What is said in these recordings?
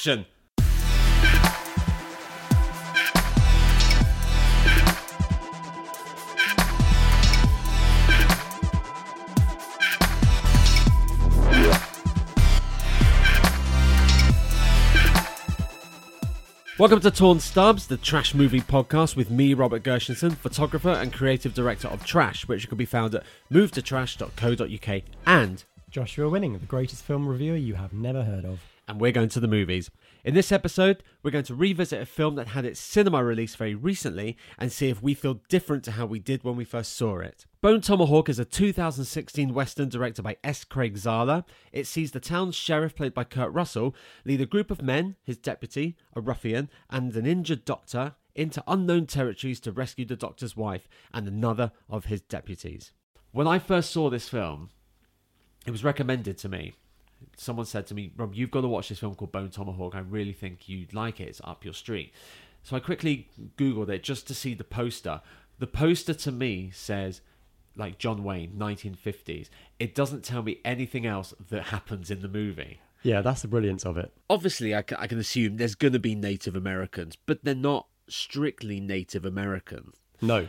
Action! Welcome to Torn Stubs, the trash movie podcast with me, Robert Gershenson, photographer and creative director of Trash, which can be found at movetotrash.co.uk and Joshua Winning, the greatest film reviewer you have never heard of. and we're going to the movies. In this episode, we're going to revisit a film that had its cinema release very recently and see if we feel different to how we did when we first saw it. Bone Tomahawk is a 2016 Western directed by S. Craig Zahler. It sees the town's sheriff, played by Kurt Russell, lead a group of men, his deputy, a ruffian, and an injured doctor into unknown territories to rescue the doctor's wife and another of his deputies. When I first saw this film, it was recommended to me someone said to me, Rob, you've got to watch this film called Bone Tomahawk. I really think you'd like it. It's up your street. So I quickly Googled it just to see the poster. The poster to me says, like John Wayne, 1950s. It doesn't tell me anything else that happens in the movie. Yeah, that's the brilliance of it. Obviously, I can, I can assume there's going to be Native Americans, but they're not strictly Native American. No.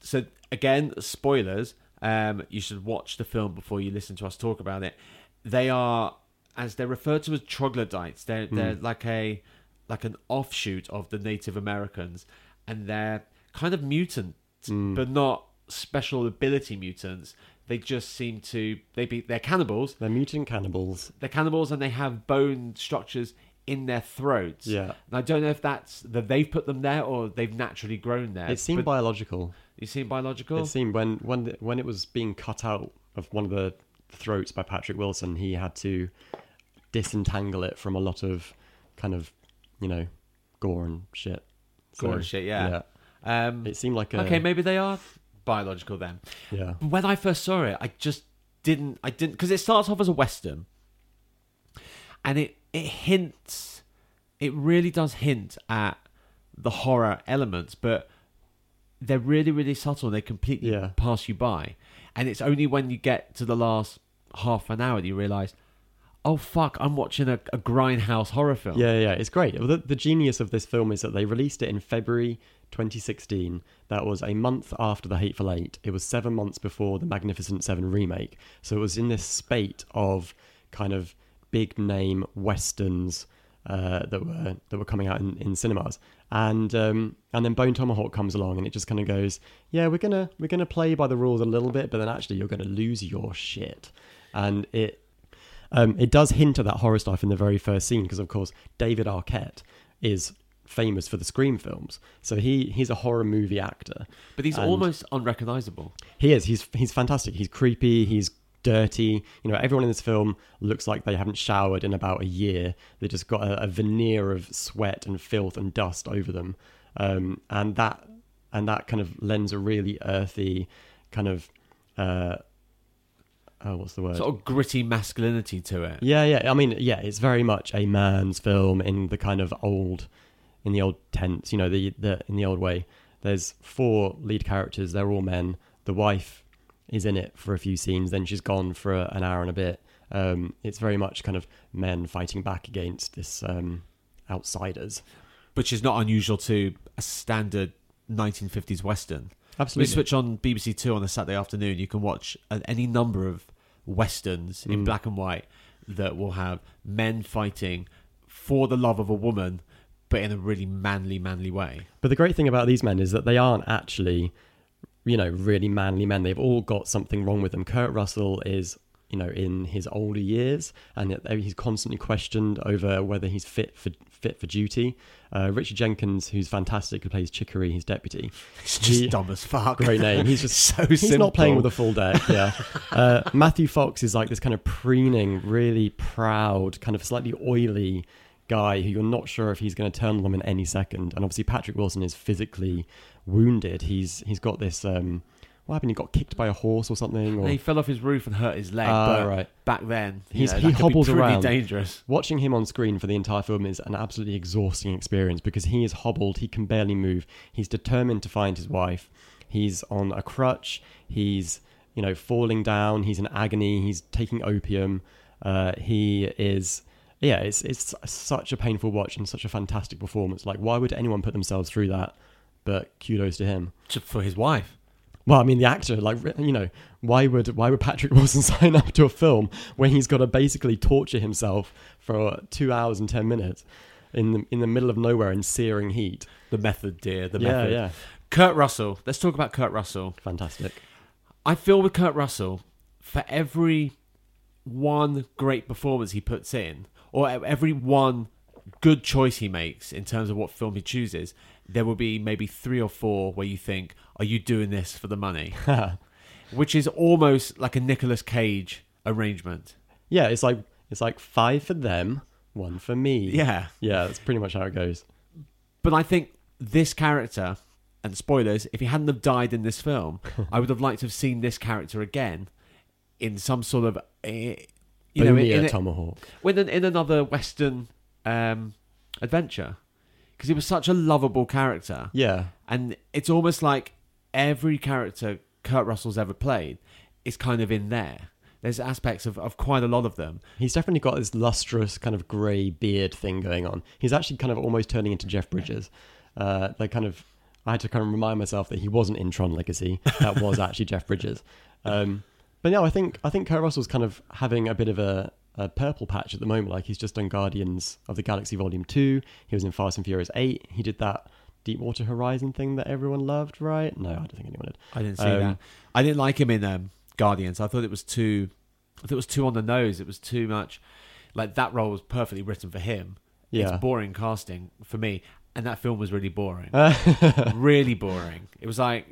So, again, spoilers. Um, you should watch the film before you listen to us talk about it. They are, as they're referred to as troglodytes. They're they're like a like an offshoot of the Native Americans, and they're kind of mutant, but not special ability mutants. They just seem to they be they're cannibals. They're mutant cannibals. They're cannibals, and they have bone structures in their throats. Yeah. And I don't know if that's that they've put them there or they've naturally grown there. It seemed biological. You seem biological. It seemed when when the- when it was being cut out of one of the throats by Patrick Wilson, he had to disentangle it from a lot of kind of you know gore and shit. Gore and shit, yeah. Um, It seemed like a okay, maybe they are biological then. yeah. When I first saw it, I just didn't. I didn't because it starts off as a western, and it it hints. It really does hint at the horror elements, but they're really really subtle. They completely Yeah. pass you by, and it's only when you get to the last half an hour that you realize, oh fuck, I'm watching a, a grindhouse horror film. Yeah, yeah, it's great. Well, The, the genius of this film is that they released it in February 2016. That was a month after The Hateful Eight. It was seven months before the Magnificent Seven remake. So it was in this spate of kind of big name westerns uh, that were that were coming out in, in cinemas. And um, and then Bone Tomahawk comes along and it just kind of goes, yeah, we're gonna we're gonna play by the rules a little bit, but then actually you're gonna lose your shit. And it um, it does hint at that horror stuff in the very first scene because, of course, David Arquette is famous for the Scream films, so he he's a horror movie actor. but he's And- almost unrecognizable. He is. He's he's fantastic. He's creepy. He's dirty. You know, everyone in this film looks like they haven't showered in about a year. They just got a, a veneer of sweat and filth and dust over them, um, and that and that kind of lends a really earthy kind of. Uh, oh, what's the word? Sort of gritty masculinity to it. Yeah, yeah. I mean, yeah, it's very much a man's film in the kind of old, in the old tense. You know, the the in the old way. There's four lead characters. They're all men. The wife is in it for a few scenes. Then she's gone for a, an hour and a bit. Um, it's very much kind of men fighting back against this um, outsiders. which is not unusual to a standard 1950s western. We Absolutely. switch on BBC Two on a Saturday afternoon. You can watch uh, any number of westerns in Mm. black and white that will have men fighting for the love of a woman, but in a really manly, manly way. But the great thing about these men is that they aren't actually, you know, really manly men. They've all got something wrong with them. Kurt Russell is, you know, in his older years, and he's constantly questioned over whether he's fit for fit for duty. Uh, Richard Jenkins, who's fantastic, who plays Chicory, his deputy. It's just He- dumb as fuck. Great name. He's just so He's simple. not playing with a full deck, yeah. Uh, Matthew Fox is like this kind of preening, really proud, kind of slightly oily guy who you're not sure if he's going to turn on them in any second. And obviously, Patrick Wilson is physically wounded. He's he's got this. Um, what happened? He got kicked by a horse or something. Or he fell off his roof and hurt his leg. Ah, but right. back then, you He's- know, he hobbles around. dangerous. Watching him on screen for the entire film is an absolutely exhausting experience because he is hobbled, he can barely move. He's determined to find his wife. He's on a crutch. He's, you know, falling down. He's in agony. He's taking opium. Uh, he is yeah, it's it's such a painful watch and such a fantastic performance. Like, why would anyone put themselves through that? But kudos to him. For his wife. Well, I mean, the actor, like, you know, why would why would Patrick Wilson sign up to a film when he's got to basically torture himself for two hours and ten minutes in the in the middle of nowhere in searing heat? The method, dear. The yeah, method. yeah, yeah. Kurt Russell. Let's talk about Kurt Russell. fantastic. I feel with Kurt Russell, for every one great performance he puts in, or every one good choice he makes in terms of what film he chooses, there will be maybe three or four where you think, "Are you doing this for the money?" Which is almost like a Nicolas Cage arrangement. yeah, it's like it's like five for them, one for me. Yeah, yeah, that's pretty much how it goes. but I think this character, and spoilers, if he hadn't have died in this film, I would have liked to have seen this character again in some sort of, eh, you know, in, in a a- tomahawk. with an, in another Western um, adventure because he was such a lovable character, Yeah, and it's almost like every character Kurt Russell's ever played is kind of in there. There's aspects of, of quite a lot of them. He's definitely got this lustrous kind of grey beard thing going on. He's actually kind of almost turning into Jeff Bridges. Uh, they kind of, I had to kind of remind myself that he wasn't in Tron Legacy. That was actually Jeff Bridges. Um, but no, I think I think Kurt Russell's kind of having a bit of a, a purple patch at the moment. Like he's just done Guardians of the Galaxy Volume Two. He was in Fast and Furious Eight. He did that Deepwater Horizon thing that everyone loved, right? No, I don't think anyone did. I didn't see Um, that. I didn't like him in um, Guardians. I thought it was too. I thought it was too on the nose. It was too much. Like that role was perfectly written for him. Yeah. It's boring casting for me, and that film was really boring. really boring. It was like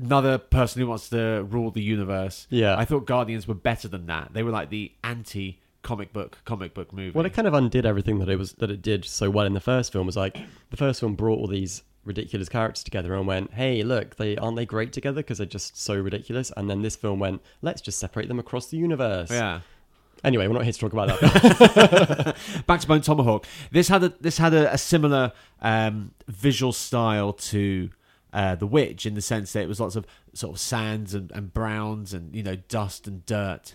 another person who wants to rule the universe. Yeah. I thought Guardians were better than that. They were like the anti comic book comic book movie. Well, it kind of undid everything that it was that it did so well in the first film. Was like the first film brought all these ridiculous characters together and went, "Hey, look, they aren't they great together because they're just so ridiculous." And then this film went, "Let's just separate them across the universe." yeah. Anyway, we're not here to talk about that. Back to Bone Tomahawk. This had a this had a, a similar um, visual style to uh, The Witch in the sense that it was lots of sort of sands and, and browns and you know dust and dirt.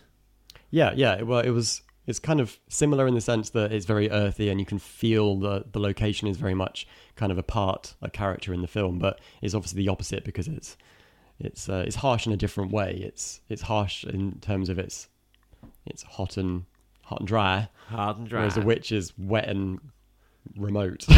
yeah, yeah. Well, it was. It's kind of similar in the sense that it's very earthy, and you can feel the the location is very much kind of a part, a character in the film. But it's obviously the opposite because it's it's uh, it's harsh in a different way. It's it's harsh in terms of its it's hot and hot and dry, Hard and dry. whereas the witch is wet and remote.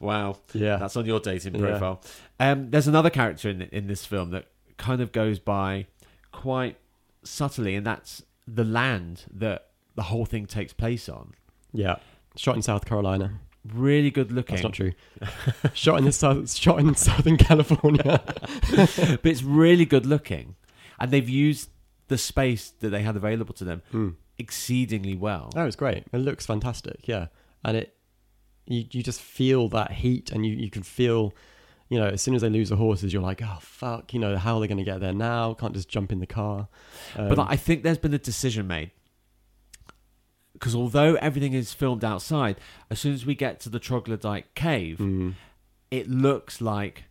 Wow. yeah, That's on your dating Yeah. profile. Um, there's another character in in this film that kind of goes by quite subtly, and that's the land that the whole thing takes place on. yeah. Shot in South Carolina. Really good looking, That's not true. shot in the south, shot in Southern California. but it's really good looking, and they've used the space that they had available to them Hmm. exceedingly well. Oh, it's great. It looks fantastic. Yeah, and it you you just feel that heat, and you you can feel. You know, as soon as they lose the horses, you're like, oh fuck! You know, how are they going to get there now? Can't just jump in the car. Um, but I think there's been a decision made. Because although everything is filmed outside, as soon as we get to the troglodyte cave, mm, it looks like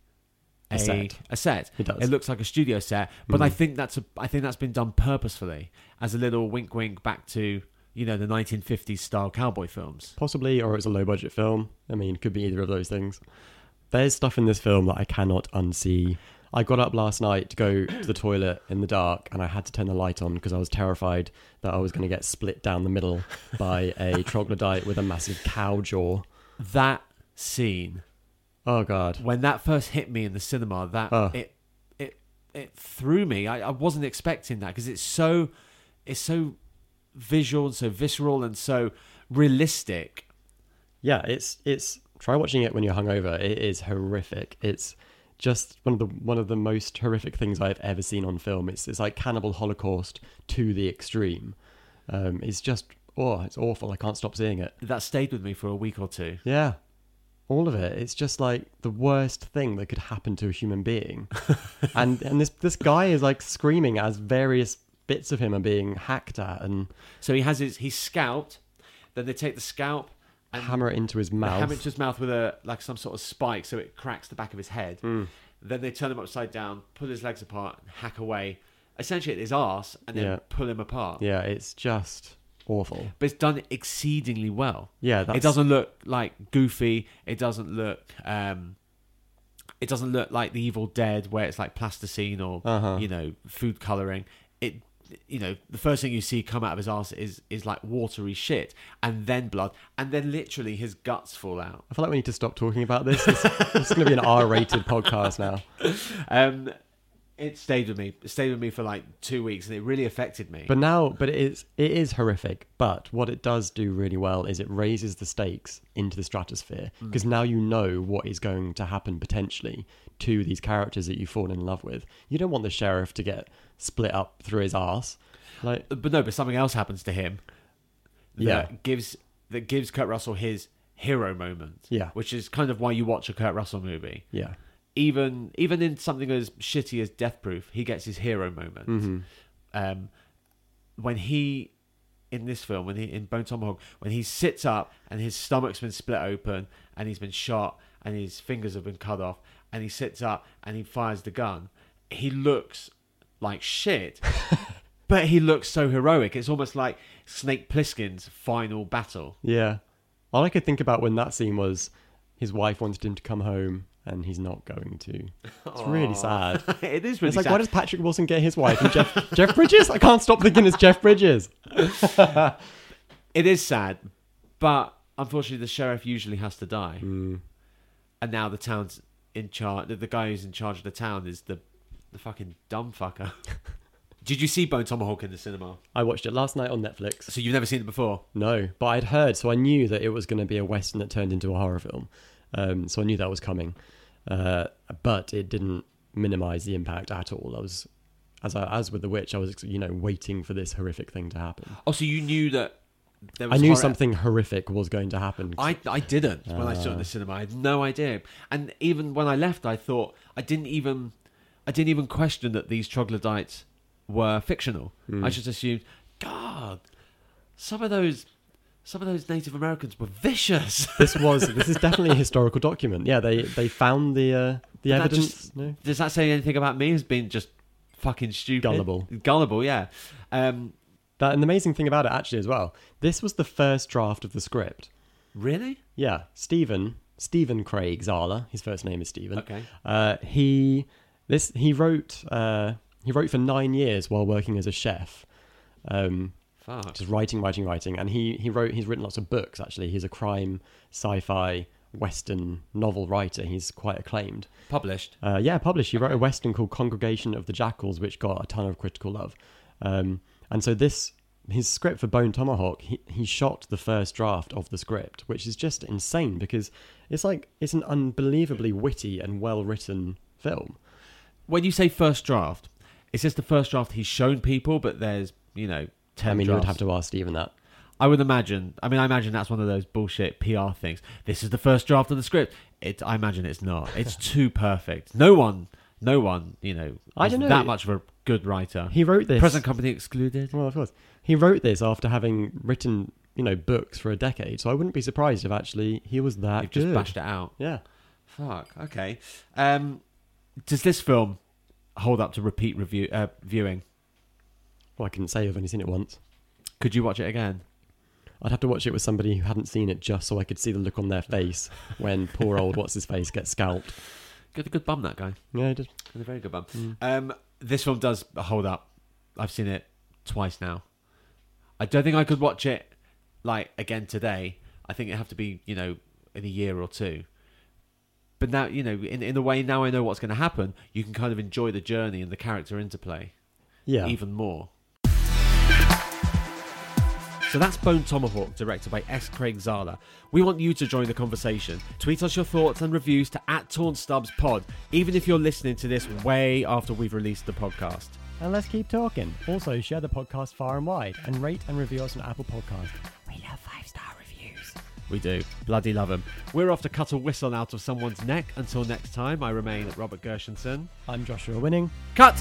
a, A set. A set. It does. It looks like a studio set, but I Mhm. think that's a, I think that's been done purposefully as a little wink, wink back to you know the 1950s style cowboy films. possibly, or it's a low budget film. I mean, it could be either of those things. There's stuff in this film that I cannot unsee. I got up last night to go to the toilet in the dark, and I had to turn the light on because I was terrified that I was going to get split down the middle by a troglodyte with a massive cow jaw. That scene Oh god. when that first hit me in the cinema, that Oh. it it it threw me. I, I wasn't expecting that because it's so it's so visual and so visceral and so realistic. Yeah, it's it's try watching it when you're hungover. It is horrific. It's just one of the one of the most horrific things I've ever seen on film. It's it's like cannibal holocaust to the extreme. Um, it's just oh, it's awful. I can't stop seeing it. That stayed with me for a week or two. Yeah, all of it. It's just like the worst thing that could happen to a human being. and and this this guy is like screaming as various bits of him are being hacked at and So he has his he's scalped. Then they take the scalp hammer it into his mouth. hammer it to his mouth with a like some sort of spike, so it cracks the back of his head. Mm. Then they turn him upside down, pull his legs apart, and hack away essentially at his arse and then Yeah. pull him apart. Yeah, it's just awful. But it's done exceedingly well. Yeah, that's, It doesn't look like goofy. It doesn't look. Um, it doesn't look like the Evil Dead, where it's like plasticine or Uh-huh. you know food coloring. It, you know, the first thing you see come out of his ass is is like watery shit, and then blood, and then literally his guts fall out. I feel like we need to stop talking about this. It's, it's going to be an R-rated podcast now. Um, it stayed with me. It stayed with me for like two weeks, and it really affected me. But now, but it is it is horrific. But what it does do really well is it raises the stakes into the stratosphere Mm. because now you know what is going to happen potentially to these characters that you fall in love with. You don't want the sheriff to get split up through his ass. Like but no, but something else happens to him. That Yeah. gives that gives Kurt Russell his hero moment. Yeah. which is kind of why you watch a Kurt Russell movie. yeah, Even even in something as shitty as Death Proof, he gets his hero moment. Mm-hmm. Um, when he in this film, when he in Bone Tomahawk, when he sits up and his stomach's been split open and he's been shot and his fingers have been cut off and he sits up and he fires the gun, he looks like shit. but he looks so heroic. It's almost like Snake Plissken's final battle. yeah. All I could think about when that scene was his wife wanted him to come home and he's not going to. It's really sad. it is really It's like, sad. why does Patrick Wilson get his wife and Jeff, Jeff Bridges? I can't stop thinking it's Jeff Bridges. It is sad, but unfortunately, the sheriff usually has to die, Mm. and now the town's in charge. The, the guy who's in charge of the town is the the fucking dumb fucker. Did you see Bone Tomahawk in the cinema? I watched it last night on Netflix. So you've never seen it before? No, but I'd heard, so I knew that it was going to be a western that turned into a horror film. Um, so I knew that was coming, uh, but it didn't minimise the impact at all. I was, as I, as with the witch, I was you know waiting for this horrific thing to happen. Oh, so you knew that there I knew horror- something horrific was going to happen. I, I didn't when I saw it in the cinema. I had no idea. And even when I left, I thought I didn't even I didn't even question that these troglodytes were fictional. I just assumed, God, some of those some of those Native Americans were vicious. this was this is definitely a historical document. Yeah, they they found the uh, the That evidence. just- no? Does that say anything about me as being just fucking stupid? Gullible. Gullible, yeah. Um, That an amazing thing about it actually as well. This was the first draft of the script. really? Yeah, Stephen Stephen Craig Zahler. His first name is Stephen. Okay. Uh, he this he wrote uh, he wrote for nine years while working as a chef. Um, Fuck. just writing, writing, writing, and he he wrote he's written lots of books. Actually, he's a crime, sci-fi, western novel writer. He's quite acclaimed. Published. Uh, yeah, published. He wrote a western called Congregation of the Jackals, which got a ton of critical love. Um, and so this his script for Bone Tomahawk, he, he shot the first draft of the script, which is just insane because it's like it's an unbelievably witty and well written film. When you say first draft, is this the first draft he's shown people, but there's, you know, 10 I mean, you would drafts? have to ask Stephen that. I would imagine. I mean, I imagine that's one of those bullshit PR things. This is the first draft of the script. It. I imagine it's not. It's too perfect. No one. No one. You know. I don't know. That much of a good writer. He wrote this. Present company excluded. Well, of course. He wrote this after having written, you know, books for a decade. So I wouldn't be surprised if actually he was that You've just good. bashed it out. Yeah. Fuck. Okay. Um, does this film hold up to repeat review uh, viewing? Well, I couldn't say I've only seen it once. Could you watch it again? I'd have to watch it with somebody who hadn't seen it just so I could see the look on their face when poor old what's his face gets scalped. Good. A good bum. That guy. Yeah, he did. Good, a very good bum. Mm. Um, this film does hold up. I've seen it twice now. I don't think I could watch it like again today. I think it'd have to be you know in a year or two. But now you know in in a way now I know what's going to happen. You can kind of enjoy the journey and the character interplay Yeah. even more. So that's Bone Tomahawk, directed by S. Craig Zahler. We want you to join the conversation. Tweet us your thoughts and reviews to at TornStubsPod, even if you're listening to this way after we've released the podcast. And let's keep talking. Also, share the podcast far and wide and rate and review us on Apple Podcast. We love five star reviews. We do. Bloody love them. We're off to cut a whistle out of someone's neck. Until next time, I remain Robert Gershenson. I'm Joshua Winning. Cut!